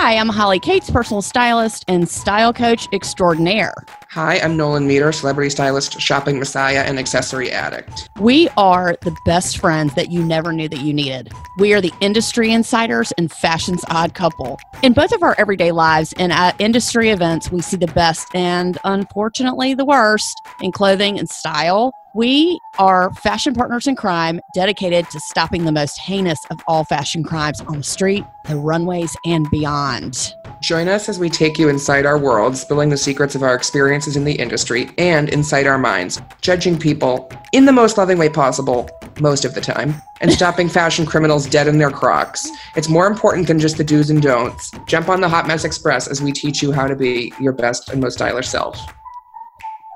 Hi, I'm Holly Cates, personal stylist and style coach extraordinaire. Hi, I'm Nolan Meter, celebrity stylist, shopping messiah, and accessory addict. We are the best friends that you never knew that you needed. We are the industry insiders and fashion's odd couple. In both of our everyday lives and at industry events, we see the best and unfortunately the worst in clothing and style. We are fashion partners in crime dedicated to stopping the most heinous of all fashion crimes on the street, the runways, and beyond. Join us as we take you inside our world, spilling the secrets of our experiences in the industry and inside our minds, judging people in the most loving way possible, most of the time, and stopping fashion criminals dead in their crocs. It's more important than just the do's and don'ts. Jump on the Hot Mess Express as we teach you how to be your best and most stylish self.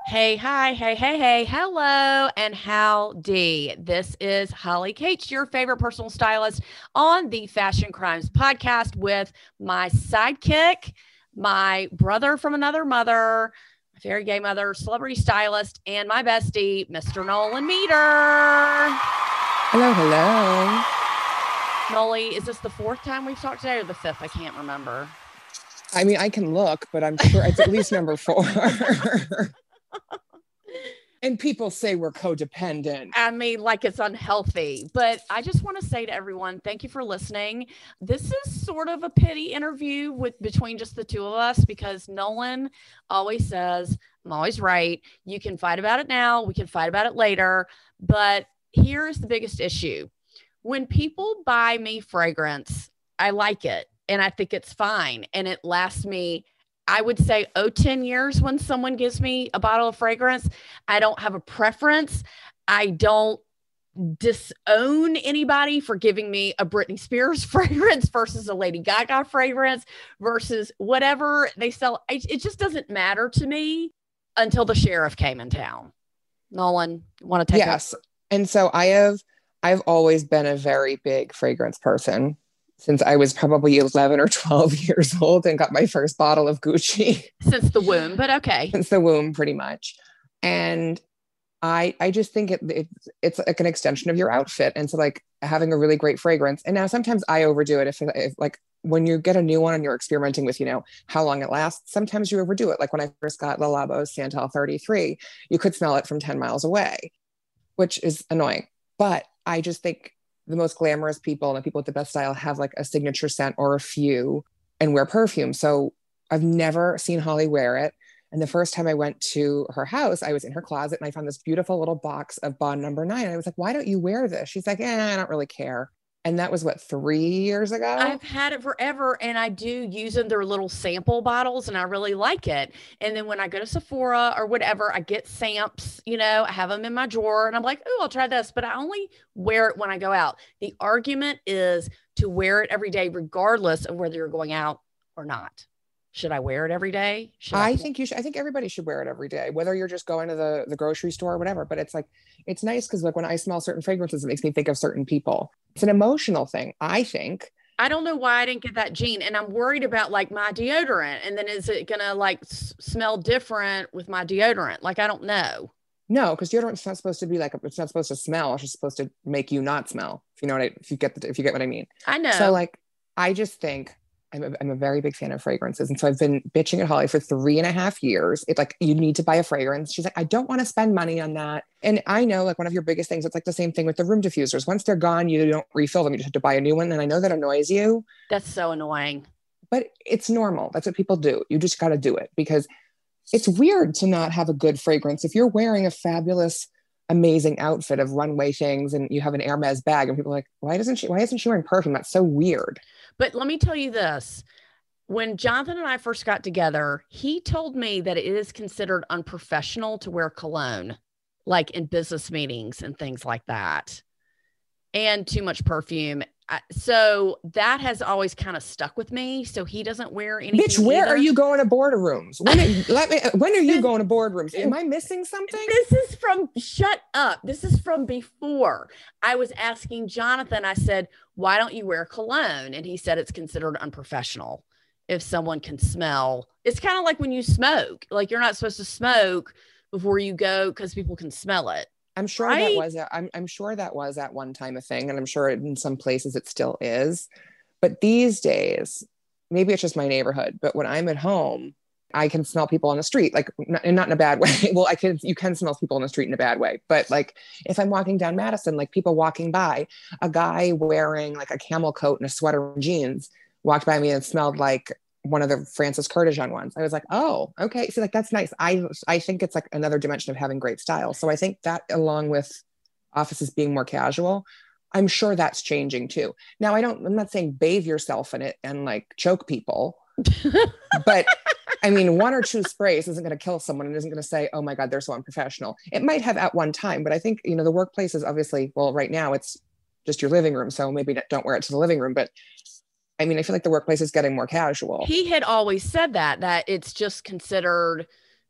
Hey, hi, hey, hey, hey, hello, and howdy. This is Holly Cates, your favorite personal stylist on the Fashion Crimes podcast with my sidekick, my brother from another mother, my very gay mother, celebrity stylist, and my bestie, Mr. Nolan Meter. Hello, hello. Nolly, is this the fourth time we've talked today or the fifth? I can't remember. I mean, I can look, but I'm sure it's at least number four. and people say we're codependent. I mean, like it's unhealthy. But I just want to say to everyone, thank you for listening. This is sort of a pity interview with between just the two of us because Nolan always says, I'm always right. You can fight about it now, we can fight about it later. But here is the biggest issue. When people buy me fragrance, I like it and I think it's fine and it lasts me I would say, oh, 10 years when someone gives me a bottle of fragrance. I don't have a preference. I don't disown anybody for giving me a Britney Spears fragrance versus a Lady Gaga fragrance versus whatever they sell. It just doesn't matter to me until the sheriff came in town. Nolan, want to take Yes. It? And so I have I've always been a very big fragrance person since I was probably 11 or 12 years old and got my first bottle of Gucci. Since the womb, but okay. Since the womb, pretty much. And I I just think it, it, it's like an extension of your outfit. And so like having a really great fragrance. And now sometimes I overdo it if, if like when you get a new one and you're experimenting with, you know, how long it lasts, sometimes you overdo it. Like when I first got Le Labo Santal 33, you could smell it from 10 miles away, which is annoying. But I just think the most glamorous people and the people with the best style have like a signature scent or a few and wear perfume. So I've never seen Holly wear it. And the first time I went to her house, I was in her closet and I found this beautiful little box of Bond number nine. I was like, why don't you wear this? She's like, eh, I don't really care and that was what three years ago? I've had it forever and i do use in their little sample bottles and i really like it. And then when i go to sephora or whatever i get samps you know i have them in my drawer and i'm like oh i'll try this but i only wear it when i go out. The argument is to wear it every day regardless of whether you're going out or not should I wear it every day? Should I, I think you should. I think everybody should wear it every day, whether you're just going to the, the grocery store or whatever. But it's like, it's nice because like when I smell certain fragrances, it makes me think of certain people. It's an emotional thing, I think. I don't know why I didn't get that gene. And I'm worried about like my deodorant. And then is it going to like s- smell different with my deodorant? Like, I don't know. No, because deodorant's not supposed to be like, it's not supposed to smell. It's just supposed to make you not smell. If you know what I, if you get the, if you get what I mean. I know. So like, I just think I'm a, I'm a very big fan of fragrances. And so I've been bitching at Holly for three and a half years. It's like, you need to buy a fragrance. She's like, I don't want to spend money on that. And I know like one of your biggest things, it's like the same thing with the room diffusers. Once they're gone, you don't refill them. You just have to buy a new one. And I know that annoys you. That's so annoying. But it's normal. That's what people do. You just got to do it because it's weird to not have a good fragrance. If you're wearing a fabulous, amazing outfit of runway things and you have an Hermes bag and people are like, why doesn't she, why isn't she wearing perfume? That's so weird. But let me tell you this when Jonathan and I first got together, he told me that it is considered unprofessional to wear cologne, like in business meetings and things like that, and too much perfume. So that has always kind of stuck with me. So he doesn't wear any. Bitch, where either. are you going to boardrooms? When are, let me. When are you uh, going to boardrooms? Am I missing something? This is from. Shut up. This is from before. I was asking Jonathan. I said, "Why don't you wear cologne?" And he said it's considered unprofessional if someone can smell. It's kind of like when you smoke. Like you're not supposed to smoke before you go because people can smell it. I'm sure right? that was I'm I'm sure that was at one time a thing, and I'm sure in some places it still is. But these days, maybe it's just my neighborhood, but when I'm at home, I can smell people on the street, like not, not in a bad way. well, I can, you can smell people on the street in a bad way, but like if I'm walking down Madison, like people walking by, a guy wearing like a camel coat and a sweater and jeans walked by me and smelled like one of the Francis Kurkdjian ones. I was like, oh, okay. See, like that's nice. I I think it's like another dimension of having great style. So I think that along with offices being more casual, I'm sure that's changing too. Now I don't, I'm not saying bathe yourself in it and like choke people, but I mean, one or two sprays isn't going to kill someone and isn't going to say, oh my God, they're so unprofessional. It might have at one time, but I think, you know, the workplace is obviously, well, right now it's just your living room. So maybe don't wear it to the living room, but I mean, I feel like the workplace is getting more casual. He had always said that, that it's just considered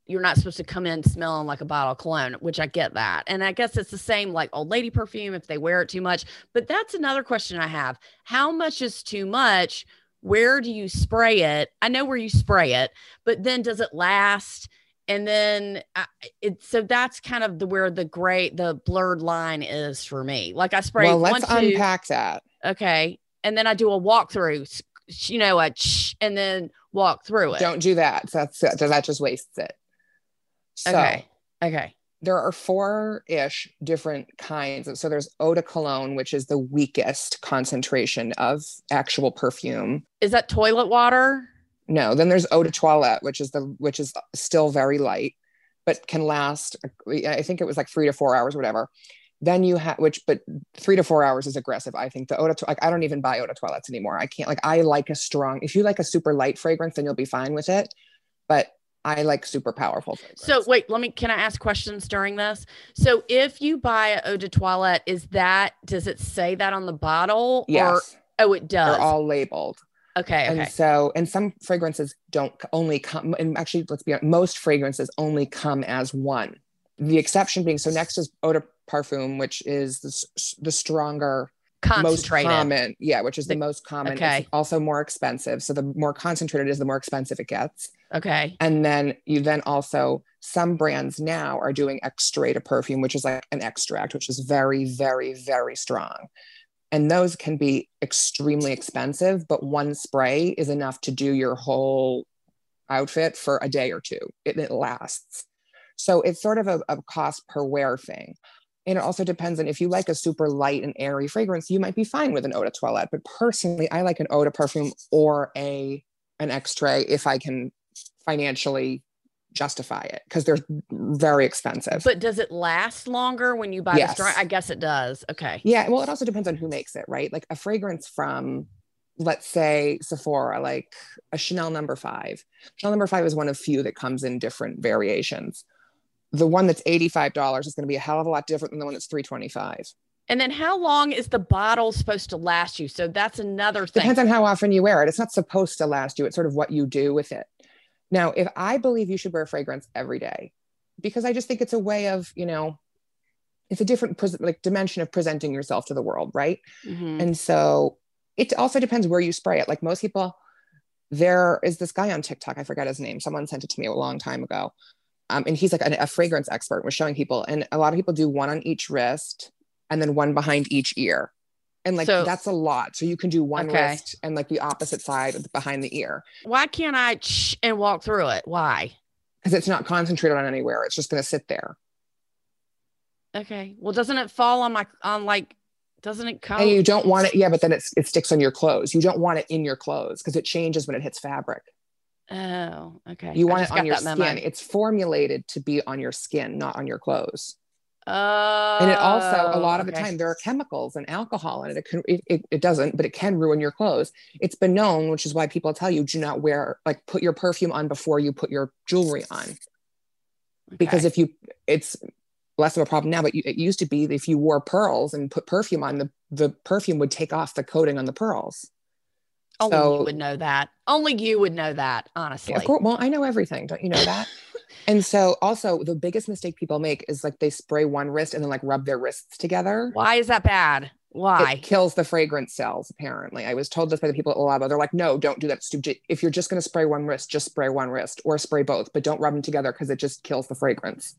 you're not supposed to come in smelling like a bottle of cologne, which I get that. And I guess it's the same like old lady perfume if they wear it too much. But that's another question I have. How much is too much? Where do you spray it? I know where you spray it, but then does it last? And then I, it so that's kind of the where the gray the blurred line is for me. Like I spray. Well, let's one, unpack two, that. Okay, and then I do a walkthrough. You know, a and then walk through it. Don't do that. That's that just wastes it. So, okay. Okay. There are four ish different kinds. So there's eau de cologne, which is the weakest concentration of actual perfume. Is that toilet water? No. Then there's eau de toilette, which is the which is still very light, but can last. I think it was like three to four hours, or whatever. Then you have which, but three to four hours is aggressive. I think the eau de like I don't even buy eau de toilettes anymore. I can't like I like a strong. If you like a super light fragrance, then you'll be fine with it. But I like super powerful. Fragrance. So wait, let me. Can I ask questions during this? So if you buy a eau de toilette, is that does it say that on the bottle? Yes. Or, oh, it does. They're all labeled. Okay, okay. And so, and some fragrances don't only come. And actually, let's be honest, most fragrances only come as one. The exception being so next is eau de parfum, which is the, the stronger most common yeah which is the, the most common. Okay. it's also more expensive. So the more concentrated is the more expensive it gets. Okay. And then you then also some brands now are doing extrait of perfume which is like an extract which is very very very strong. And those can be extremely expensive but one spray is enough to do your whole outfit for a day or two. It, it lasts. So it's sort of a, a cost per wear thing and it also depends on if you like a super light and airy fragrance, you might be fine with an eau de toilette. But personally, I like an eau de perfume or a an extrait if I can financially justify it because they're very expensive. But does it last longer when you buy yes. the I guess it does. Okay. Yeah. Well, it also depends on who makes it, right? Like a fragrance from, let's say Sephora, like a Chanel number five. Chanel number five is one of few that comes in different variations the one that's $85 is going to be a hell of a lot different than the one that's 325 and then how long is the bottle supposed to last you? So that's another thing. Depends on how often you wear it. It's not supposed to last you. It's sort of what you do with it. Now if i believe you should wear fragrance every day because i just think it's a way of you know it's a different pres- like dimension of presenting yourself to the world right? Mm-hmm. and so it also depends where you spray it. Like most people there is this guy on tiktok i forget his name. Someone sent it to me a long time ago um, and he's like a, a fragrance expert was showing people and a lot of people do one on each wrist and then one behind each ear. And like so, that's a lot. So you can do one okay. wrist and like the opposite side behind the ear. Why can't i ch- and walk through it? Why? Because it's not concentrated on anywhere. It's just going to sit there. Okay. Well doesn't it fall on my on like doesn't it come and you don't want it yeah but then it's, it sticks on your clothes. You don't want it in your clothes because it changes when it hits fabric Oh, okay. You want it on your skin. It's formulated to be on your skin, not on your clothes. Oh, and it also a lot of okay. the time there are chemicals and alcohol in it. It can it, it, it, doesn't, but it can ruin your clothes. It's been known, which is why people tell you do not wear like put your perfume on before you put your jewelry on. Okay. Because if you it's less of a problem now, but you, it used to be if you wore pearls and put perfume on, the the perfume would take off the coating on the pearls. Only so, you would know that. Only you would know that, honestly. Of course, well, I know everything. Don't you know that? and so also the biggest mistake people make is like they spray one wrist and then like rub their wrists together. Why is that bad? Why? It kills the fragrance cells, apparently. I was told this by the people at Labo. They're like, no, don't do that. Stupid. If you're just going to spray one wrist, just spray one wrist or spray both, but don't rub them together because it just kills the fragrance.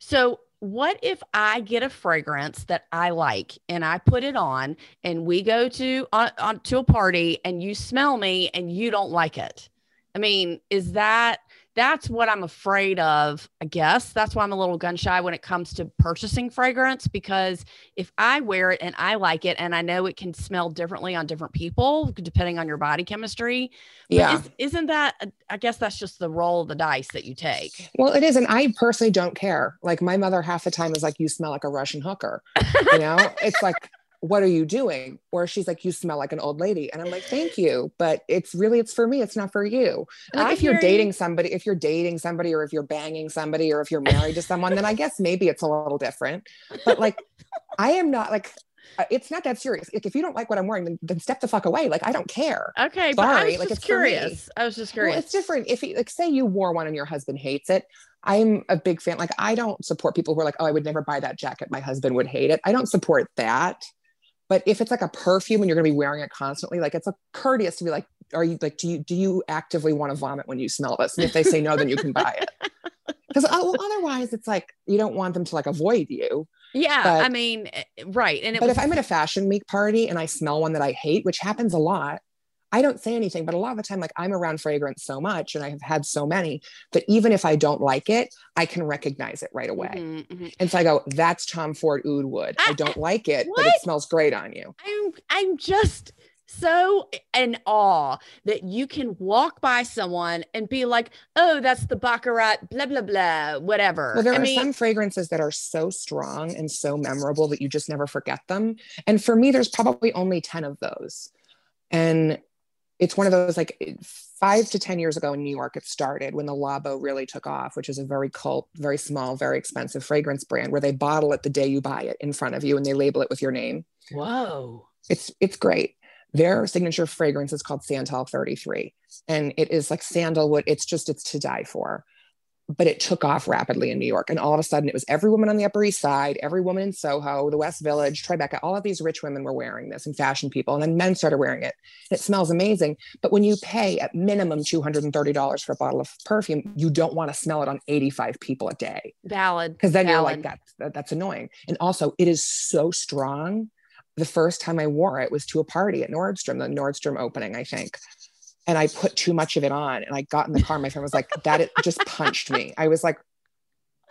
So what if I get a fragrance that I like and I put it on and we go to on, on to a party and you smell me and you don't like it? I mean, is that that's what I'm afraid of, I guess. That's why I'm a little gun shy when it comes to purchasing fragrance because if I wear it and I like it and I know it can smell differently on different people depending on your body chemistry. Yeah. Is, not that, uh, I guess that's just the roll of the dice that you take. Well, it is. And I personally don't care. Like my mother half the time is like, you smell like a Russian hooker. You know, it's like, what are you doing or she's like you smell like an old lady and i'm like thank you but it's really it's for me it's not for you like if you're dating somebody if you're dating somebody or if you're banging somebody or if you're married to someone then i guess maybe it's a little different but like i am not like uh, it's not that serious. Like if you don't like what I'm wearing, then, then step the fuck away. Like I don't care. Okay, sorry. like it's curious. I was just curious. Well, it's different. If you, like say you wore one and your husband hates it, I'm a big fan. Like I don't support people who are like, oh, I would never buy that jacket. My husband would hate it. I don't support that. But if it's like a perfume and you're going to be wearing it constantly, like it's a courteous to be like, are you like, do you do you actively want to vomit when you smell this? And if they say no, then you can buy it. Because otherwise, it's like you don't want them to like avoid you. Yeah, but, I mean, eh, right. And but was- if I'm at a fashion week party and I smell one that I hate, which happens a lot, I don't say anything, but a lot of the time, like I'm around fragrance so much and I have had so many that even if I don't like it, I can recognize it right away. Mm-hmm, mm-hmm. And so I go, that's Tom Ford Oud Wood. I, I don't like it, what? but it smells great on you. I'm I'm just so in awe that you can walk by someone and be like, oh, that's the Baccarat, blah, blah, blah, whatever. Well, there I are mean, some fragrances that are so strong and so memorable that you just never forget them. And for me, there's probably only 10 of those. And it's one of those like five to 10 years ago in New York, it started when Le Labo really took off, which is a very cult, very small, very expensive fragrance brand where they bottle it the day you buy it in front of you and they label it with your name. Whoa. It's, it's great. Their signature fragrance is called Santal 33. And it is like sandalwood. It's just, it's to die for but it took off rapidly in New York. And all of a sudden, it was every woman on the Upper East Side, every woman in Soho, the West Village, Tribeca, all of these rich women were wearing this and fashion people. And then men started wearing it. And it smells amazing. But when you pay at minimum $230 for a bottle of perfume, you don't want to smell it on 85 people a day. Valid. Because then Valid. you're like, that's, that, that's annoying. And also, it is so strong. The first time I wore it was to a party at Nordstrom, the Nordstrom opening, I think and I put too much of it on. And I got in the car. My friend was like, "That it just punched me." I was like,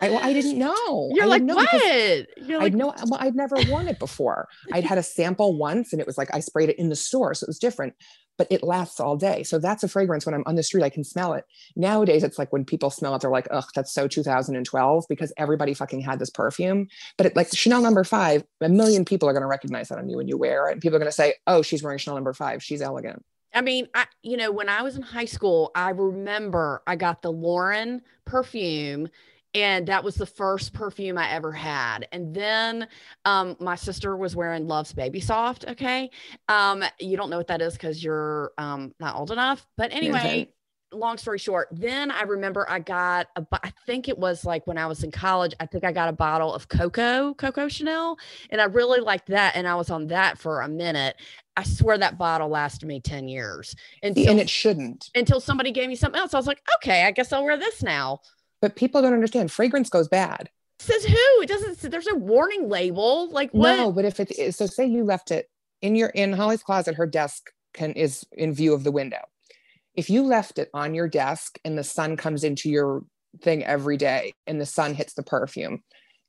"I, well, I didn't know." You're I like, "What?" You're like, I know. Well, I'd never worn it before. I'd had a sample once, and it was like I sprayed it in the store, so it was different. But it lasts all day. So that's a fragrance. When I'm on the street, I can smell it. Nowadays, it's like when people smell it, they're like, "Ugh, that's so 2012," because everybody fucking had this perfume. But it, like Chanel Number Five, a million people are going to recognize that on you when you wear it, and people are going to say, "Oh, she's wearing Chanel Number Five. She's elegant." I mean, I you know, when I was in high school, I remember I got the Lauren perfume and that was the first perfume I ever had. And then um, my sister was wearing Love's Baby Soft. Okay, um, you don't know what that is because you're um, not old enough. But anyway, long story short, then I remember I got a, I think it was like when I was in college, I think I got a bottle of Coco, Coco Chanel, and I really liked that. And I was on that for a minute. I swear that bottle lasted me 10 years. Until, and it shouldn't. Until somebody gave me something else. I was like, okay, I guess I'll wear this now. But people don't understand fragrance goes bad. Says who? It doesn't, there's a warning label. Like what? No, but if it so say you left it in your, in Holly's closet, her desk can, is in view of the window if you left it on your desk and the sun comes into your thing every day and the sun hits the perfume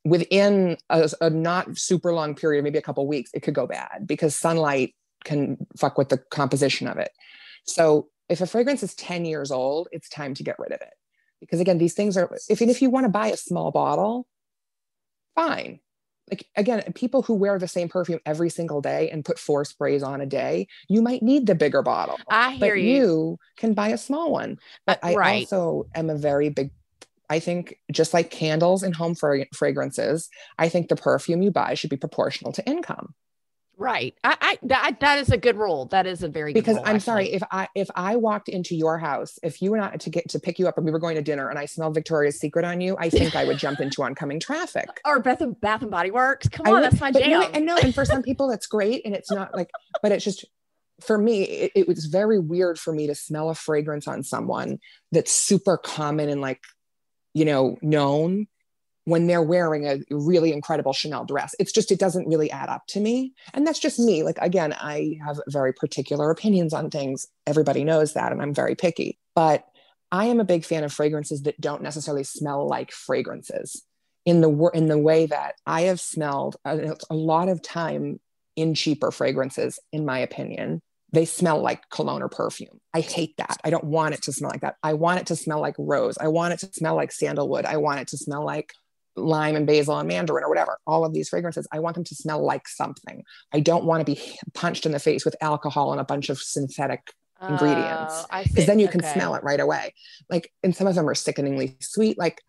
within a, a not super long period maybe a couple weeks it could go bad because sunlight can fuck with the composition of it. So if a fragrance is 10 years old it's time to get rid of it. Because again these things are if, if you want to buy a small bottle fine. Like again people who wear the same perfume every single day and put four sprays on a day you might need the bigger bottle. I hear but you. you can buy a small one. But uh, i right. also am a very big I think just like candles and home fragrances, I think the perfume you buy should be proportional to income. Right. I, I that that is a good rule. That is a very because rule, I'm sorry if I if I walked into your house, if you were not to get to pick you up and we were going to dinner and I smelled Victoria's Secret on you, I think I would jump into oncoming traffic. Or Bath and Bath and Body Works. Come on, would, that's my jam. And no, and for some people that's great, and it's not like, but it's just for me, it, it was very weird for me to smell a fragrance on someone that's super common and like, you know, known when they're wearing a really incredible Chanel dress. It's just, it doesn't really add up to me. And that's just me. Like, again, I have very particular opinions on things. Everybody knows that. And I'm very picky. But I am a big fan of fragrances that don't necessarily smell like fragrances in the, in the way that I have smelled a, a lot of time in cheaper fragrances, in my opinion. They smell like cologne or perfume. I hate that. I don't want it to smell like that. I want it to smell like rose. I want it to smell like sandalwood. I want it to smell like lime and basil and mandarin or whatever, all of these fragrances, I want them to smell like something. I don't want to be punched in the face with alcohol and a bunch of synthetic ingredients because oh, then you can smell it right away. Like, and some of them are sickeningly sweet. Like,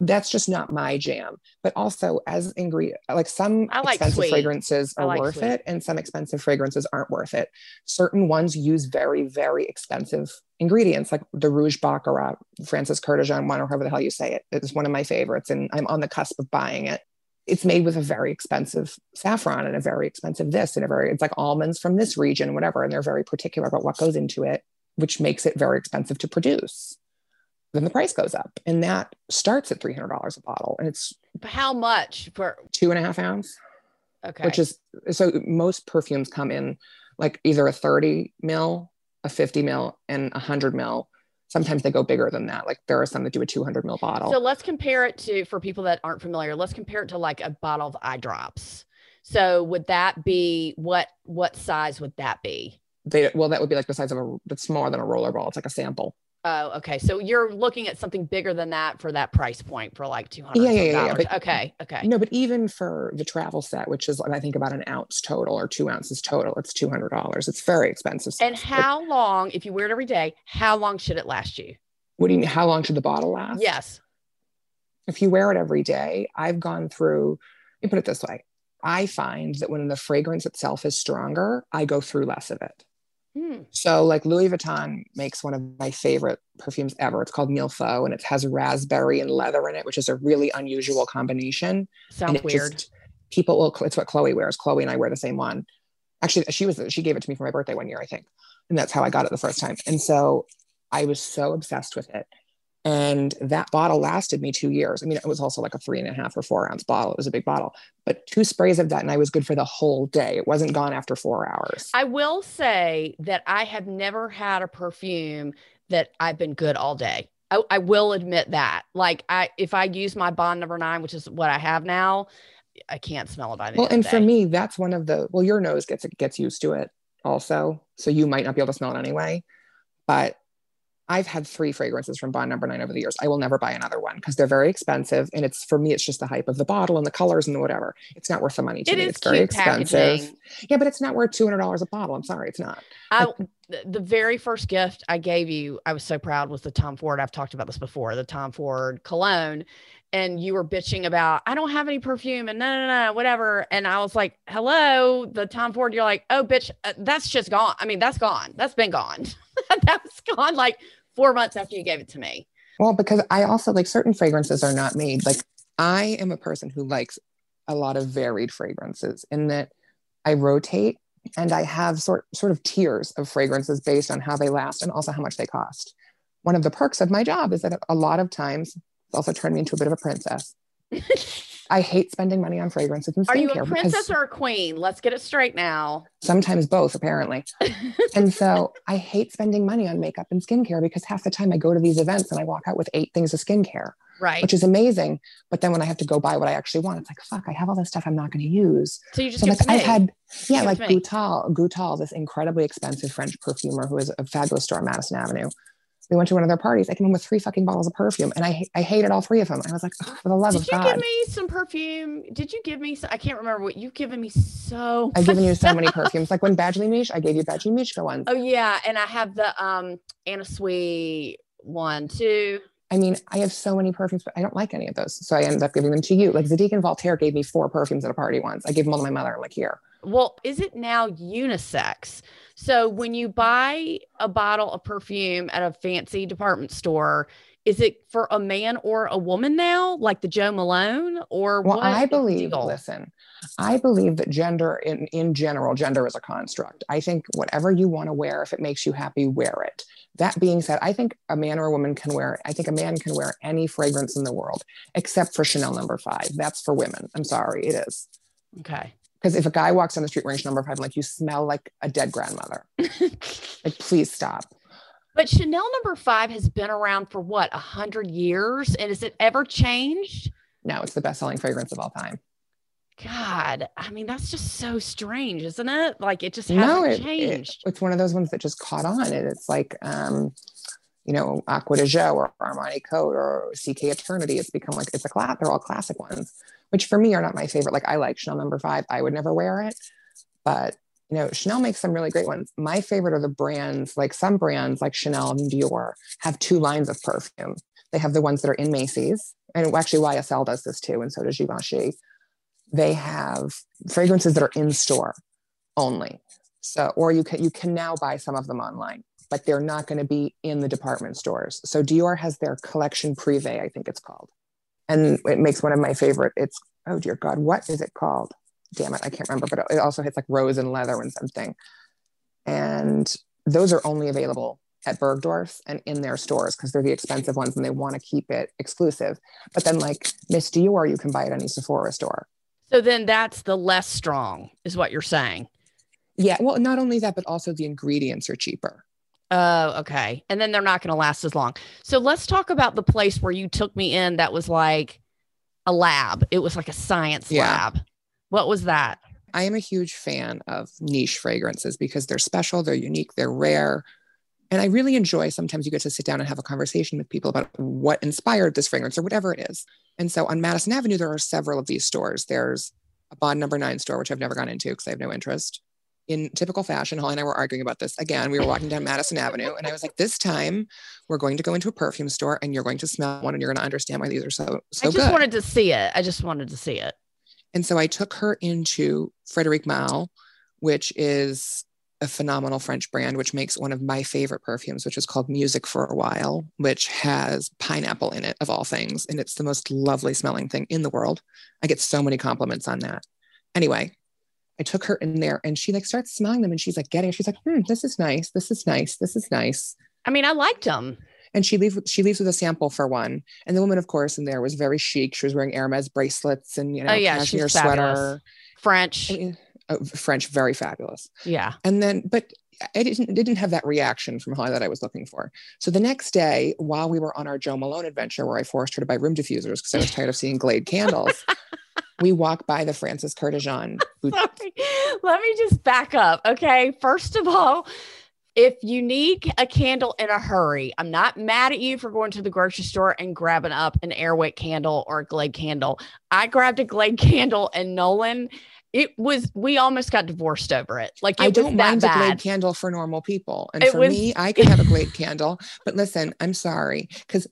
that's just not my jam. But also, as ingredient, like some like expensive sweet. fragrances are like worth sweet. it, and some expensive fragrances aren't worth it. Certain ones use very, very expensive ingredients, like the Rouge Baccarat, Francis Kurkdjian one, or however the hell you say it. It's one of my favorites, and I'm on the cusp of buying it. It's made with a very expensive saffron and a very expensive this and a very, it's like almonds from this region, whatever. And they're very particular about what goes into it, which makes it very expensive to produce then the price goes up. And that starts at $300 a bottle. And it's how much for two and a half ounce? Okay. Which is so most perfumes come in like either a 30 mil, a 50 mil, and a 100 mil. Sometimes they go bigger than that. Like there are some that do a 200 mil bottle. So let's compare it to, for people that aren't familiar, let's compare it to like a bottle of eye drops. So would that be what, what size would that be? They, well, that would be like the size of a, that's smaller than a roller ball. It's like a sample. Oh, okay. So you're looking at something bigger than that for that price point for like two hundred. Yeah, yeah, yeah. yeah. But, okay, okay. No, but even for the travel set, which is I think about an ounce total or two ounces total, it's two hundred dollars. It's very expensive. And how long, if you wear it every day, how long should it last you? What do you mean? How long should the bottle last? Yes. If you wear it every day, I've gone through. Let me put it this way: I find that when the fragrance itself is stronger, I go through less of it. Hmm. So, like Louis Vuitton makes one of my favorite perfumes ever. It's called Faux, and it has raspberry and leather in it, which is a really unusual combination. Sounds weird. Just, people will. It's what Chloe wears. Chloe and I wear the same one. Actually, she was she gave it to me for my birthday one year, I think, and that's how I got it the first time. And so I was so obsessed with it. And that bottle lasted me two years. I mean, it was also like a three and a half or four ounce bottle. It was a big bottle, but two sprays of that and I was good for the whole day. It wasn't gone after four hours. I will say that I have never had a perfume that I've been good all day. I, I will admit that. Like I, if I use my bond number nine, which is what I have now, I can't smell it by the well. and for me, that's one of the well, your nose gets gets used to it also, so you might not be able to smell it anyway. But I've had three fragrances from Bond Number Nine over the years. I will never buy another one because they're very expensive, and it's for me, it's just the hype of the bottle and the colors and whatever. It's not worth the money to it me. It's very expensive. Packaging. Yeah, but it's not worth two hundred dollars a bottle. I'm sorry, it's not. I, the very first gift I gave you, I was so proud was the Tom Ford. I've talked about this before, the Tom Ford cologne. And you were bitching about, I don't have any perfume and no, no, no, whatever. And I was like, hello, the Tom Ford. You're like, oh, bitch, uh, that's just gone. I mean, that's gone. That's been gone. that was gone like four months after you gave it to me. Well, because I also like certain fragrances are not made. Like I am a person who likes a lot of varied fragrances in that I rotate and I have sort sort of tiers of fragrances based on how they last and also how much they cost. One of the perks of my job is that a lot of times it's also turned me into a bit of a princess. I hate spending money on fragrances and skincare. Are you a princess or a queen? Let's get it straight now. Sometimes both, apparently. and so I hate spending money on makeup and skincare because half the time I go to these events and I walk out with eight things of skincare. Right. Which is amazing. But then when I have to go buy what I actually want, it's like, fuck, I have all this stuff I'm not going to use. So you just so like I've had, yeah, like Goutal, Goutal, this incredibly expensive French perfumer who is a fabulous store on Madison Avenue we went to one of their parties. I came home with three fucking bottles of perfume, and I I hated all three of them. I was like, for the love Did of God. Did you give me some perfume? Did you give me? Some, I can't remember what you've given me. So I've given you so many perfumes. Like when Badgley Miche, I gave you Badgley Miche ones. Oh yeah, and I have the um Anna Sui one too. I mean, I have so many perfumes, but I don't like any of those. So I ended up giving them to you. Like Zadig and Voltaire gave me four perfumes at a party once. I gave them all to my mother. I'm like, here. Well, is it now unisex? So when you buy a bottle of perfume at a fancy department store, is it for a man or a woman now, like the Jo Malone, or Well, I believe, listen, I believe that gender in, in general, gender is a construct. I think whatever you want to wear, if it makes you happy, wear it. That being said, I think a man or a woman can wear, I think a man can wear any fragrance in the world, except for Chanel number five. That's for women. I'm sorry, it is. Okay. Because if a guy walks down the street wearing Chanel number five, I'm like, you smell like a dead grandmother. Like, please stop. But Chanel number five has been around for what, a hundred years? And has it ever changed? No, it's the best selling fragrance of all time. God, I mean, that's just so strange, isn't it? Like it just no, hasn't it, it- changed. it's one of those ones that just caught on. And it's like, um, you know, Acqua di Gio or Armani Code or CK Eternity. It's become like, it's a class. They're all classic ones, which for me are not my favorite. Like I like Chanel number five. I would never wear it, but you know, Chanel makes some really great ones. My favorite are the brands, like some brands like Chanel and Dior have two lines of perfume. They have the ones that are in Macy's and actually YSL does this too. And so does Givenchy. They have fragrances that are in store only. So, or you can you can now buy some of them online, but they're not going to be in the department stores. So Dior has their collection privé, I think it's called, and it makes one of my favorite. It's oh dear God, what is it called? Damn it, I can't remember. But it also hits like rose and leather and something, and those are only available at Bergdorf and in their stores because they're the expensive ones and they want to keep it exclusive. But then like Miss Dior, you can buy it at any Sephora store. So then that's the less strong, is what you're saying. Yeah, well, not only that, but also the ingredients are cheaper. Oh, okay. And then they're not going to last as long. So let's talk about the place where you took me in that was like a lab. It was like a science Yeah. lab. What was that? I am a huge fan of niche fragrances because they're special, they're unique, they're rare. And I really enjoy sometimes you get to sit down and have a conversation with people about what inspired this fragrance or whatever it is. And so on Madison Avenue, there are several of these stores. There's a Bond number nine store, which I've never gone into because I have no interest. In typical fashion, Holly and I were arguing about this again. We were walking down Madison Avenue, and I was like, "This time, we're going to go into a perfume store, and you're going to smell one, and you're going to understand why these are so so I just good." wanted to see it. I just wanted to see it. And so I took her into Frederic Malle, which is a phenomenal French brand, which makes one of my favorite perfumes, which is called Music for a While, which has pineapple in it, of all things. And it's the most lovely smelling thing in the world. I get so many compliments on that. Anyway, I took her in there and she like starts smelling them and she's like getting it. She's like, hmm, this is nice. This is nice. This is nice I mean, I liked them. and she leaves she leaves with a sample for one. And the woman, of course, in there was very chic. She was wearing Hermes bracelets and you know Oh, yeah, cashmere sweater. French. I mean, oh, French, very fabulous. Yeah. And then, but I didn't didn't have that reaction from Holly that I was looking for. So the next day, while we were on our Jo Malone adventure, where I forced her to buy room diffusers because I was tired of seeing Glade candles, we walk by the Francis Kurkdjian. Let me just back up. Okay. First of all, if you need a candle in a hurry, I'm not mad at you for going to the grocery store and grabbing up an Airwick candle or a Glade candle. I grabbed a Glade candle and Nolan, it was, we almost got divorced over it. Like, it I don't mind a Glade candle for normal people, and It for was- me, I can have a Glade candle. But listen, I'm sorry because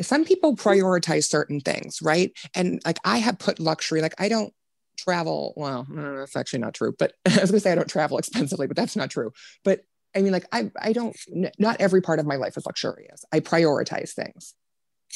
some people mm-hmm. prioritize certain things, right? And like I have put luxury, like I don't travel. Well, uh, that's actually not true. But I was gonna say I don't travel expensively, but that's not true. But I mean, like I, I don't. Not every part of my life is luxurious. I prioritize things.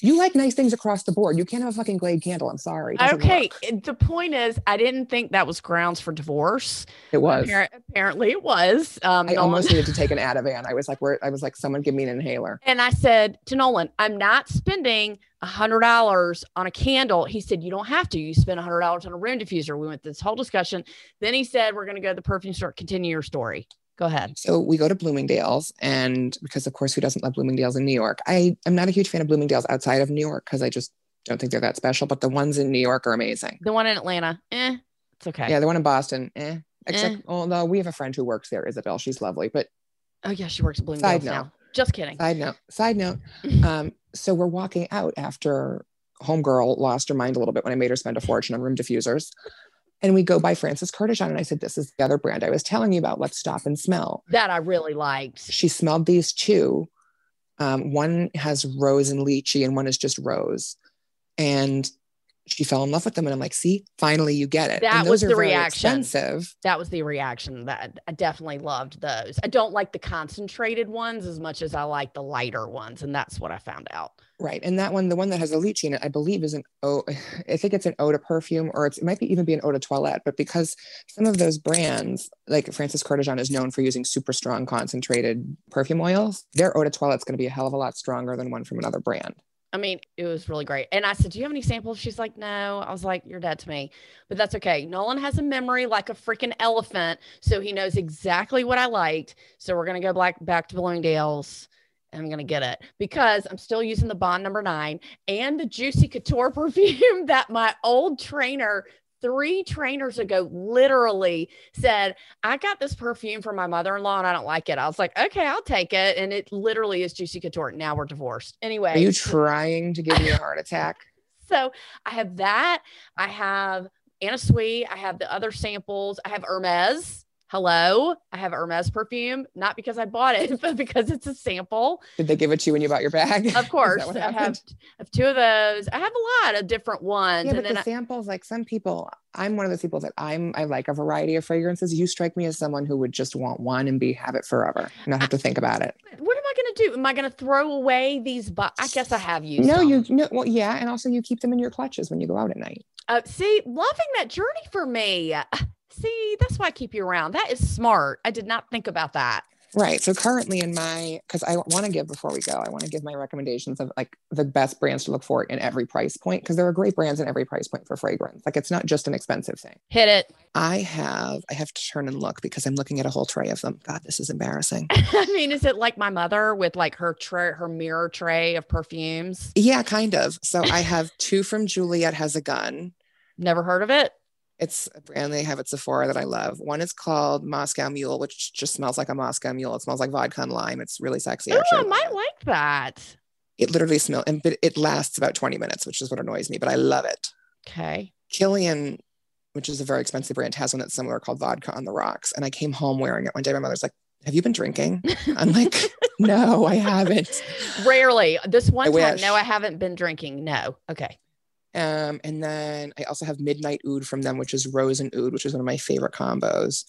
You like nice things across the board. You can't have a fucking Glade candle. I'm sorry. Okay. work. The point is, I didn't think that was grounds for divorce. it was. Appar- apparently, it was. Um, I Nolan- almost needed to take an Ativan. I was like, where? I was like, someone give me an inhaler. And I said to Nolan, I'm not spending a hundred dollars on a candle. He said, You don't have to. You spend a hundred dollars on a room diffuser. We went through this whole discussion. Then he said, We're gonna go to the perfume store. Continue your story. Go ahead. So we go to Bloomingdale's, and because of course, who doesn't love Bloomingdale's in New York? I am not a huge fan of Bloomingdale's outside of New York because I just don't think they're that special. But the ones in New York are amazing. The one in Atlanta, eh, it's okay. Yeah, the one in Boston, eh. Except, although we have a friend who works there, Isabel. She's lovely. But Oh yeah, she works at Bloomingdale's note. now. Just kidding. side note, side note. Um, so we're walking out after Homegirl lost her mind a little bit when I made her spend a fortune on room diffusers. And we go by Francis Kurkdjian, and I said, "This is the other brand I was telling you about. Let's stop and smell." That I really liked. she smelled these two. Um, one has rose and lychee, and one is just rose. And she fell in love with them. And I'm like, see, finally you get it. That and was those the reaction. expensive. That was the reaction that I definitely loved those. I don't like the concentrated ones as much as I like the lighter ones. And that's what I found out. Right. And that one, the one that has a lychee in it, I believe is an oh, I think it's an eau de perfume or it's, it might be even be an eau de toilette. But because some of those brands, like Francis Kurkdjian is known for using super strong concentrated perfume oils, their eau de toilette's going to be a hell of a lot stronger than one from another brand. I mean, it was really great. And I said, Do you have any samples? She's like, No. I was like, You're dead to me. But that's okay. Nolan has a memory like a freaking elephant. So he knows exactly what I liked. So we're going to go back, back to Bloomingdale's. I'm going to get it because I'm still using the Bond number nine and the Juicy Couture perfume that my old trainer three trainers ago literally said, I got this perfume for my mother in law and I don't like it. I was like, okay, I'll take it. And it literally is Juicy Couture. Now we're divorced. Anyway. Are you trying to give me a heart attack? so I have that. I have Anna Sui. I have the other samples. I have Hermes. Hello. I have Hermes perfume, not because I bought it, but because it's a sample. Did they give it to you when you bought your bag? Of course. I have, I have two of those. I have a lot of different ones. Yeah, and but then the I- samples, like some people, I'm one of those people that I'm I like a variety of fragrances. You strike me as someone who would just want one and be have it forever, and not have to think about it. what am I going to do? Am I going to throw away these? Bu- I guess I have used No, some. you no, well, yeah, and also you keep them in your clutches when you go out at night. Uh, see, loving that journey for me. See, that's why I keep you around. That is smart. I did not think about that. Right. So currently in my because I want to give before we go, I want to give my recommendations of like the best brands to look for in every price point because there are great brands in every price point for fragrance. Like it's not just an expensive thing. Hit it. I have I have to turn and look because I'm looking at a whole tray of them. God, this is embarrassing. I mean, is it like my mother with like her tray, her mirror tray of perfumes? yeah, kind of. So I have two from Juliette Has a Gun. Never heard of it. It's a brand they have at Sephora that I love. One is called Moscow Mule, which just smells like a Moscow Mule. It smells like vodka and lime. It's really sexy. Oh. I might like that. It literally smells, and but it lasts about 20 minutes, which is what annoys me, but I love it. Okay. Kilian, which is a very expensive brand, has one that's similar called Vodka on the Rocks. And I came home wearing it one day. My mother's like, Have you been drinking? I'm like, No, I haven't. Rarely. This one I time, wish. no, I haven't been drinking. No. Okay. Um, and then I also have Midnight Oud from them, which is Rose and Oud, which is one of my favorite combos.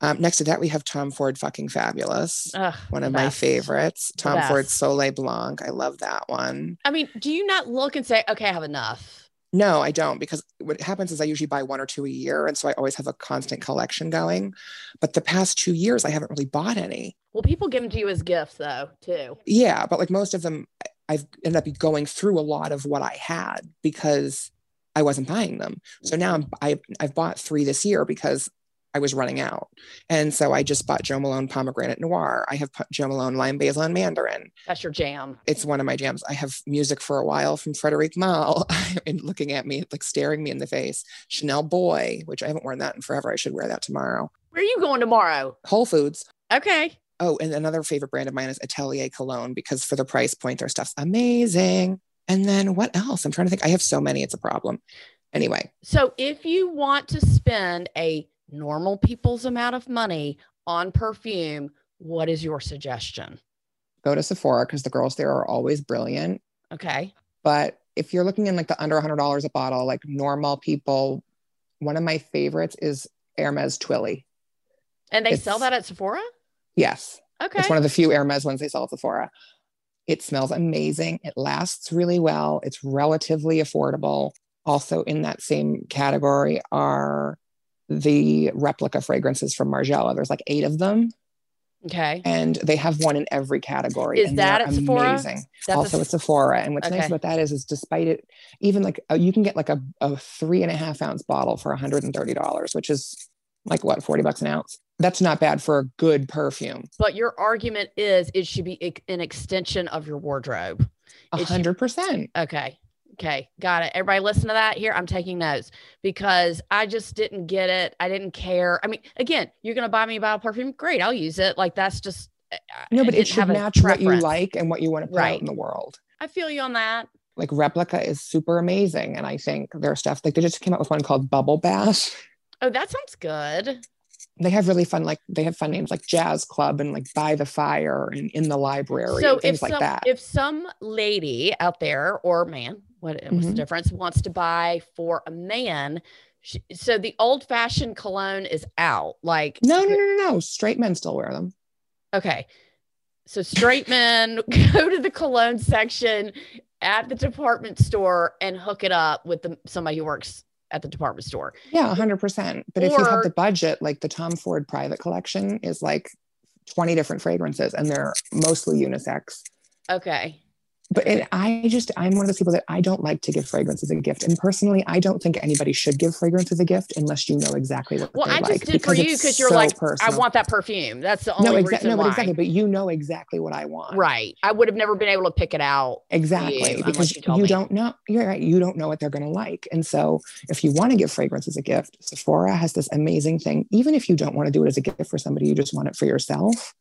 Um, next to that, we have Tom Ford Fucking Fabulous, Ugh, one of my favorites. Tom Ford best. Soleil Blanc. I love that one. I mean, do you not look and say, okay, I have enough? No, I don't, because what happens is I usually buy one or two a year. And so I always have a constant collection going. But the past two years, I haven't really bought any. Well, people give them to you as gifts, though, too. Yeah, but like most of them, I've ended up going through a lot of what I had because I wasn't buying them. So now I'm, I, I've bought three this year because I was running out. And so I just bought Jo Malone Pomegranate Noir. I have Jo Malone Lime Basil and Mandarin. That's your jam. It's one of my jams. I have music for a while from Frederic Malle and looking at me, like staring me in the face. Chanel Boy, which I haven't worn that in forever. I should wear that tomorrow. Where are you going tomorrow? Whole Foods. Okay. Oh, and another favorite brand of mine is Atelier Cologne because for the price point, their stuff's amazing. And then what else? I'm trying to think. I have so many, it's a problem. Anyway, So if you want to spend a normal people's amount of money on perfume, what is your suggestion? go to Sephora because the girls there are always brilliant. Okay. But if you're looking in like the under $100 a bottle, like normal people, one of my favorites is Hermes Twilly. And they sell that at Sephora? Yes. Okay. It's one of the few Hermes ones they sell at Sephora. It smells amazing. It lasts really well. It's relatively affordable. Also, in that same category are the replica fragrances from Margiela. There's like eight of them, okay. and they have one in every category. Is that at Sephora? Amazing. That's also, a, at Sephora. And what's Okay. nice about that is, is despite it, even like uh, you can get like a, a three and a half ounce bottle for $130, which is like what, 40 bucks an ounce? That's not bad for a good perfume. but your argument is it should be an extension of your wardrobe. A hundred percent. Okay. Okay. Got it. Everybody listen to that here. I'm taking notes because I just didn't get it. I didn't care. I mean, again, you're going to buy me a bottle of perfume. Great. I'll use it. Like that's just, uh, No, I but it should match what you like and what you want to put out in the world. I feel you on that. Like replica is super amazing. And I think their stuff, like they just came out with one called Bubble Bath. Oh, that sounds good. They have really fun, like they have fun names like Jazz Club and like By the Fire and In the Library, So things some, like that. if some lady out there or man, what what's the Mhm. difference? Wants to buy for a man. Sh- So the old fashioned cologne is out. Like No, no, no, no, no. Straight men still wear them. Okay. So straight men go to the cologne section at the department store and hook it up with the, somebody who works at the department store. Yeah, hundred percent. But if you have the budget, like the Tom Ford Private Collection is like twenty different fragrances, and they're mostly unisex. Okay. But it, I just, I'm one of those people that I don't like to give fragrance as a gift. And personally, I don't think anybody should give fragrance as a gift unless you know exactly what Well, I just like. did for you because you're so like, I want that perfume. That's the only no, reason exactly. No, why. but exactly. But you know exactly what I want. Right. I would have never been able to pick it out. Exactly. you, because you you, don't know. You're right. You don't know what they're going to like. And so if you want to give fragrance as a gift, Sephora has this amazing thing. Even if you don't want to do it as a gift for somebody, you just want it for yourself.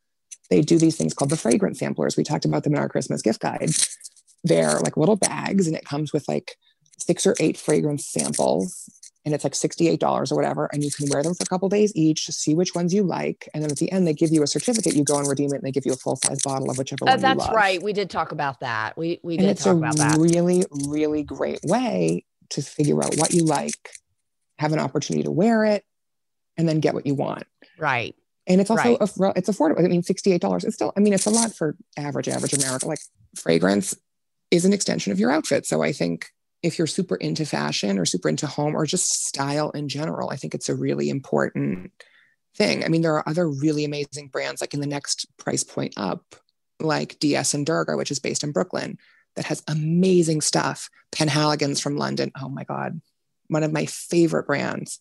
They do these things called the fragrance samplers. We talked about them in our Christmas gift guide. They're like little bags and it comes with like six or eight fragrance samples and it's like $68 or whatever. And you can wear them for a couple days each, to see which ones you like. And then at the end, they give you a certificate. You go and redeem it and they give you a full size bottle of whichever Oh, one you that's right. We did talk about that. We we did talk about that. really really great way to figure out what you like have an opportunity to wear it and then get what you want Right. And it's also Right. it's affordable. I mean $68 it's still i mean it's a lot for average average america. Like fragrance is an extension of your outfit. So i think if you're super into fashion or super into home or just style in general i think it's a really important thing. I mean there are other really amazing brands like in the next price point up like ds and durga which is based in brooklyn that has amazing stuff. Penhaligon's from london. Oh my god. One of my favorite brands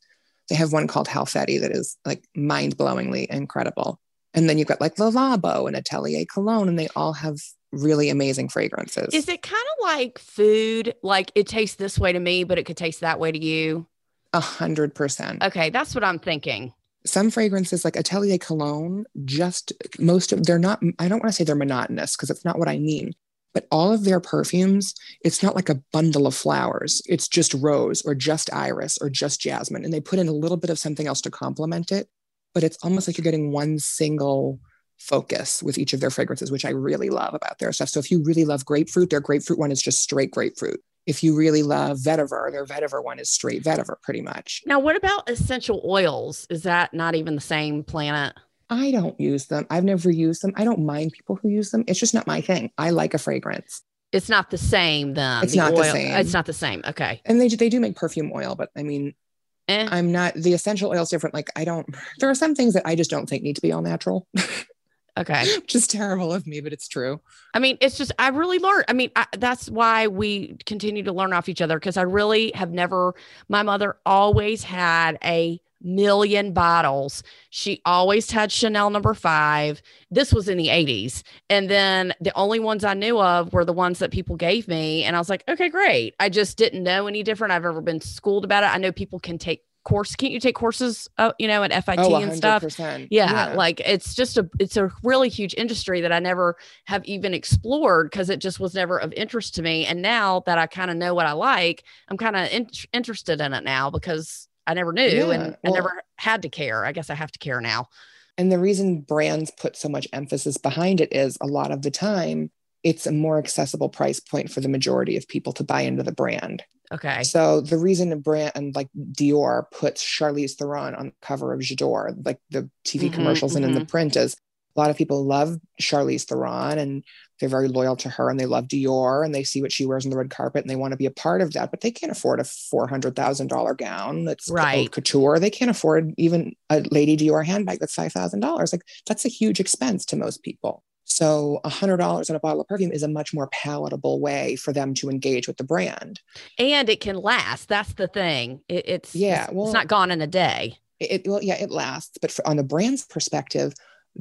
they have one called Halfeti that is like mind-blowingly incredible and then you've got like Le Labo and Atelier Cologne, and they all have really amazing fragrances. Is it kind of like food? Like it tastes this way to me, but it could taste that way to you? A hundred percent. Okay, that's what I'm thinking. Some fragrances like Atelier Cologne, just most of they're not, I don't want to say they're monotonous because it's not what I mean, but all of their perfumes, it's not like a bundle of flowers. It's just rose or just iris or just jasmine. And they put in a little bit of something else to complement it. But it's almost like you're getting one single focus with each of their fragrances, which I really love about their stuff. So if you really love grapefruit, their grapefruit one is just straight grapefruit. If you really love vetiver, their vetiver one is straight vetiver, pretty much. Now, what about essential oils? Is that not even the same planet? I don't use them. I've never used them. I don't mind people who use them. It's just not my thing. I like a fragrance. It's not the same then. It's not the same. It's not the same. Okay. And they they do make perfume oil, but I mean, Eh. I'm not the essential oils different. Like I don't there are some things that I just don't think need to be all natural. Okay. Which is terrible of me, but it's true. I mean, it's just, I really learned. I mean, I, that's why we continue to learn off each other because I really have never, my mother always had a million bottles. She always had Chanel number five. This was in the 80s. And then the only ones I knew of were the ones that people gave me. And I was like, okay, great. I just didn't know any different. I've ever been schooled about it. I know people can take course. Can't you take courses, uh, you know, at FIT Oh, and stuff? 100%. yeah, like it's just a it's a really huge industry that i never have even explored because it just was never of interest to me and now that i kind of know what i like i'm kind of in- interested in it now because i never knew Yeah, and i never had to care. I guess i have to care now. And the reason brands put so much emphasis behind it is a lot of the time it's a more accessible price point for the majority of people to buy into the brand. okay. So the reason a brand and like Dior puts Charlize Theron on the cover of J'adore, like the TV Mhm, commercials and in the print is a lot of people love Charlize Theron and they're very loyal to her and they love Dior and they see what she wears on the red carpet and they want to be a part of that, but they can't afford a $400,000 gown that's Right. couture. They can't afford even a Lady Dior handbag that's $5,000. Like that's a huge expense to most people. So $100 on a bottle of perfume is a much more palatable way for them to engage with the brand. and it can last that's the thing it, it's Yeah, it's, well- it's not gone in a day it well yeah it lasts but for, on the brand's perspective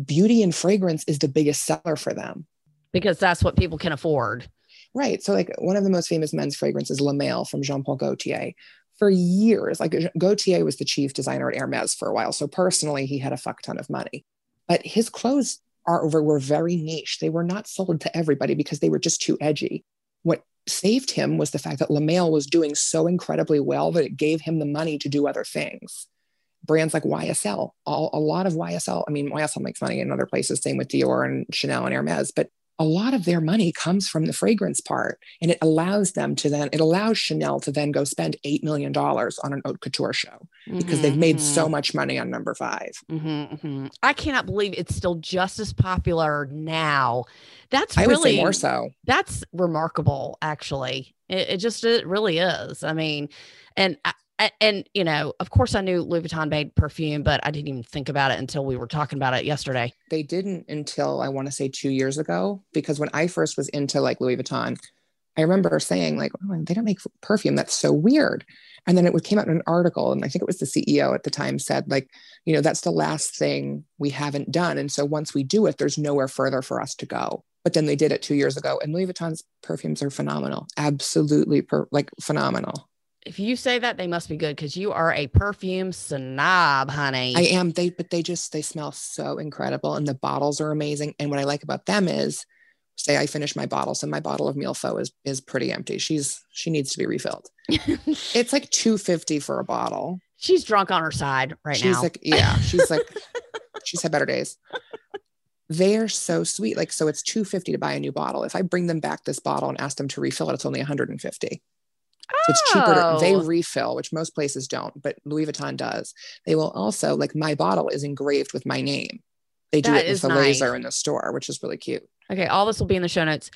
beauty and fragrance is the biggest seller for them because that's what people can afford. Right. So like one of the most famous men's fragrances la Male from jean-paul gaultier for years like gaultier was the chief designer at hermes for a while. So personally he had a fuck ton of money. But his clothes are over were very niche. They were not sold to everybody because they were just too edgy. What saved him was the fact that La Male was doing so incredibly well that it gave him the money to do other things. Brands like YSL, all, a lot of YSL. I mean, YSL makes money in other places, same with Dior and Chanel and Hermes, but a lot of their money comes from the fragrance part and it allows them to then it allows chanel to then go spend $8 million on an haute couture show because mm-hmm, they've made mm-hmm. so much money on number 5 mm-hmm, mm-hmm, i cannot believe it's still just as popular now. That's I really more so. that's remarkable actually. It, it just it really is. I mean and I, and you know, of course, I knew Louis Vuitton made perfume, but I didn't even think about it until we were talking about it yesterday. They didn't until I want to say two years ago, because when I first was into like Louis Vuitton, I remember saying like, oh, they don't make perfume. That's so weird. And then it came out in an article, and I think it was the CEO at the time said like, you know, that's the last thing we haven't done, and so once we do it, there's nowhere further for us to go. But then they did it two years ago, and Louis Vuitton's perfumes are phenomenal, absolutely per- like phenomenal if you say that, they must be good because you are a perfume snob, honey. I am. They, but they just they smell so incredible, and the bottles are amazing. And what I like about them is, say I finish my bottle, so my bottle of Mille is is pretty empty. She's she needs to be refilled. it's like two fifty for a bottle. She's drunk on her side right she's now. She's like, yeah, she's like, she's had better days. They are so sweet. Like, so it's 250 to buy a new bottle. If I bring them back this bottle and ask them to refill it, it's only 150. So it's cheaper. To, they oh. refill, which most places don't, but Louis Vuitton does. They will also like my bottle is engraved with my name. They do that it with the nice. laser in the store, which is really cute. Okay, all this will be in the show notes.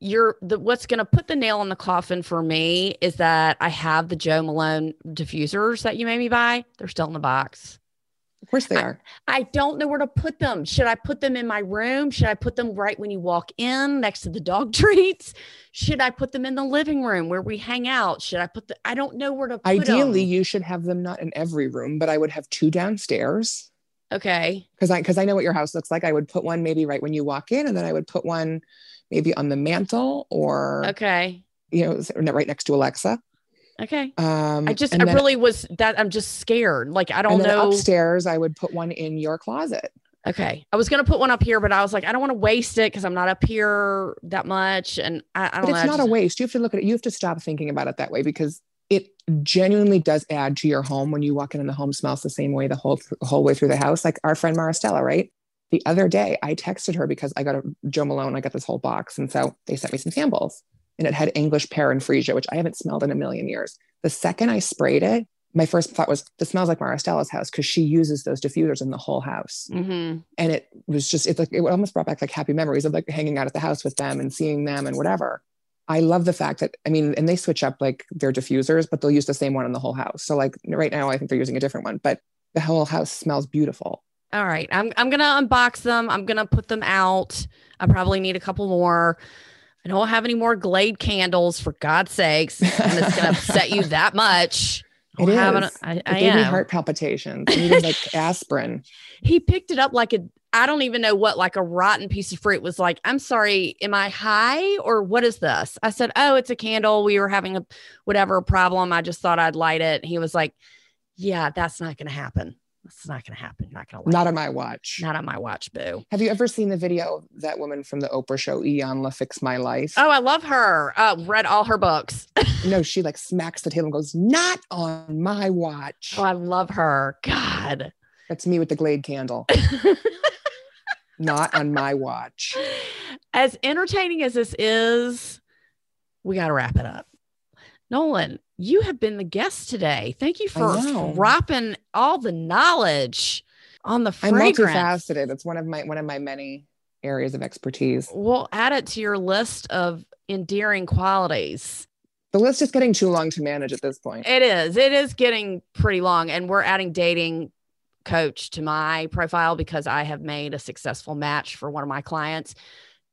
You're the what's going to put the nail in the coffin for me is that I have the Jo Malone diffusers that you made me buy. They're still in the box. Of course they are. I, I, don't know where to put them. Should I put them in my room? Should I put them right when you walk in next to the dog treats? Should I put them in the living room where we hang out? Should I put the I don't know where to put Ideally, them. you should have them not in every room, but I would have two downstairs. Okay. Cuz I cuz I know what your house looks like. I would put one maybe right when you walk in and then I would put one maybe on the mantle or Okay. You know, right next to Alexa. Okay. Um, I just, I then, really was that I'm just scared. Like, I don't know. Upstairs, I would put one in your closet. Okay. I was going to put one up here, but I was like, I don't want to waste it because I'm not up here that much. And I, I don't but know. It's not just... a waste. You have to look at it. You have to stop thinking about it that way because it genuinely does add to your home when you walk in and the home smells the same way the whole, whole way through the house. Like our friend Maristella, right? The other day, I texted her because I got a Jo Malone, I got this whole box. And so they sent me some samples and it had English pear and freesia, which I haven't smelled in a million years. The second I sprayed it, my first thought was, this smells like Maristella's house because she uses those diffusers in the whole house. Mm-hmm. And it was just, it's like, it almost brought back like happy memories of like hanging out at the house with them and seeing them and whatever. I love the fact that, I mean, and they switch up like their diffusers, but they'll use the same one in the whole house. So like right now, I think they're using a different one, but the whole house smells beautiful. All right. I'm, I'm going to unbox them. I'm going to put them out. I probably need a couple more. I don't have any more Glade candles for God's sakes. And it's going to upset you that much. It is. An, I, it I gave am. me heart palpitations. I needed like aspirin. He picked it up like a, I don't even know what, like a rotten piece of fruit was like, I'm sorry, am I high or what is this? I said, Oh, it's a candle. We were having a whatever problem. I just thought I'd light it. He was like, Yeah, that's not going to happen. It's not going to happen. You're not going to. Not on my watch. Not on my watch, boo. Have you ever seen the video of that woman from the Oprah show, Iyanla Fix My Life? Oh, I love her. Uh, read all her books. no, she like smacks the table and goes, "Not on my watch." Oh, I love her. God, that's me with the Glade candle. Not on my watch. As entertaining as this is, we got to wrap it up. Nolan, you have been the guest today. Thank you for dropping all the knowledge on the fragrance. I'm multifaceted. It's one of my one of my many areas of expertise. We'll add it to your list of endearing qualities. The list is getting too long to manage at this point. It is. It is getting pretty long, and we're adding dating coach to my profile because I have made a successful match for one of my clients.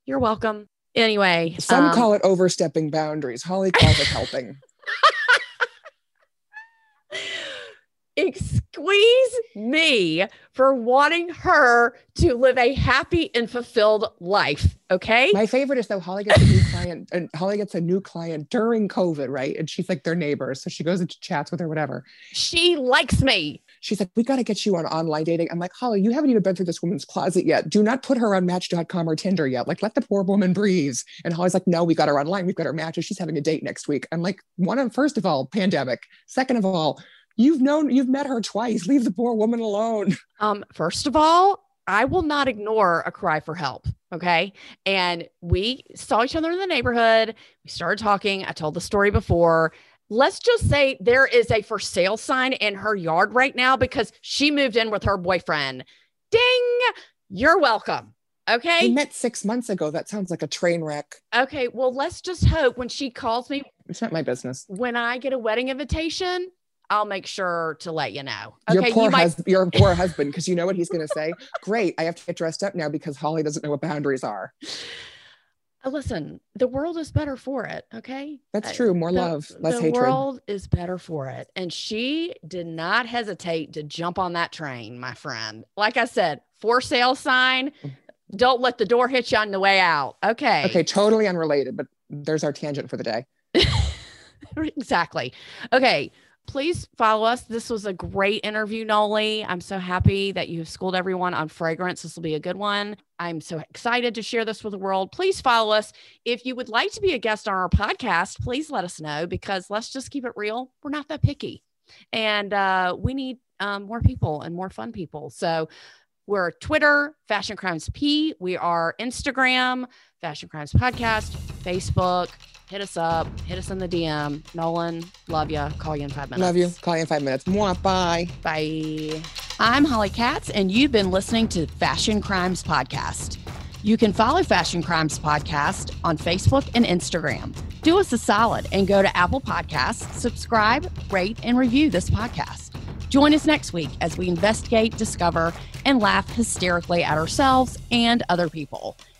You're welcome. Anyway, some um, call it overstepping boundaries. Holly calls it helping. Squeeze me for wanting her to live a happy and fulfilled life. Okay. My favorite is though Holly gets a new client and Holly gets a new client during COVID, right? And she's like their neighbor. So she goes into chats with her, whatever. She likes me. She's like, we got to get you on online dating. I'm like, Holly, you haven't even been through this woman's closet yet. Do not put her on match.com or Tinder yet. Like, let the poor woman breathe. And Holly's like, no, we got her online. We've got her matches. She's having a date next week. I'm like, one of, first of all, pandemic. Second of all, you've known, you've met her twice. Leave the poor woman alone. Um, first of all, I will not ignore a cry for help. Okay. And we saw each other in the neighborhood. We started talking. I told the story before. Let's just say there is a for sale sign in her yard right now because she moved in with her boyfriend. Ding. You're welcome. Okay. We met six months ago. That sounds like a train wreck. Okay. Well, let's just hope when she calls me, It's not my business. when I get a wedding invitation, I'll make sure to let you know. Your Okay. poor, You might, hus- your poor husband, because you know what he's going to say? Great. I have to get dressed up now because Holly doesn't know what boundaries are. Uh, listen, the world is better for it. Okay. That's Uh, true. More the- love, less the hatred. world is better for it. And she did not hesitate to jump on that train, my friend. Like I said, for sale sign. Don't let the door hit you on the way out. Okay. Okay. Totally unrelated, but there's our tangent for the day. exactly. Okay. Please follow us. This was a great interview, Noli. I'm so happy that you have schooled everyone on fragrance. This will be a good one. I'm so excited to share this with the world. Please follow us. If you would like to be a guest on our podcast, please let us know because let's just keep it real. We're not that picky. And uh, we need um, more people and more fun people. So we're Twitter, Fashion Crimes P. We are Instagram, Fashion Crimes Podcast, Facebook. Hit us up, hit us in the DM. Nolan, love you. Call you in five minutes. Love you. Call you in five minutes. Mwah, bye. Bye. I'm Holly Katz, and you've been listening to Fashion Crimes Podcast. You can follow Fashion Crimes Podcast on Facebook and Instagram. Do us a solid and go to Apple Podcasts, subscribe, rate, and review this podcast. Join us next week as we investigate, discover, and laugh hysterically at ourselves and other people.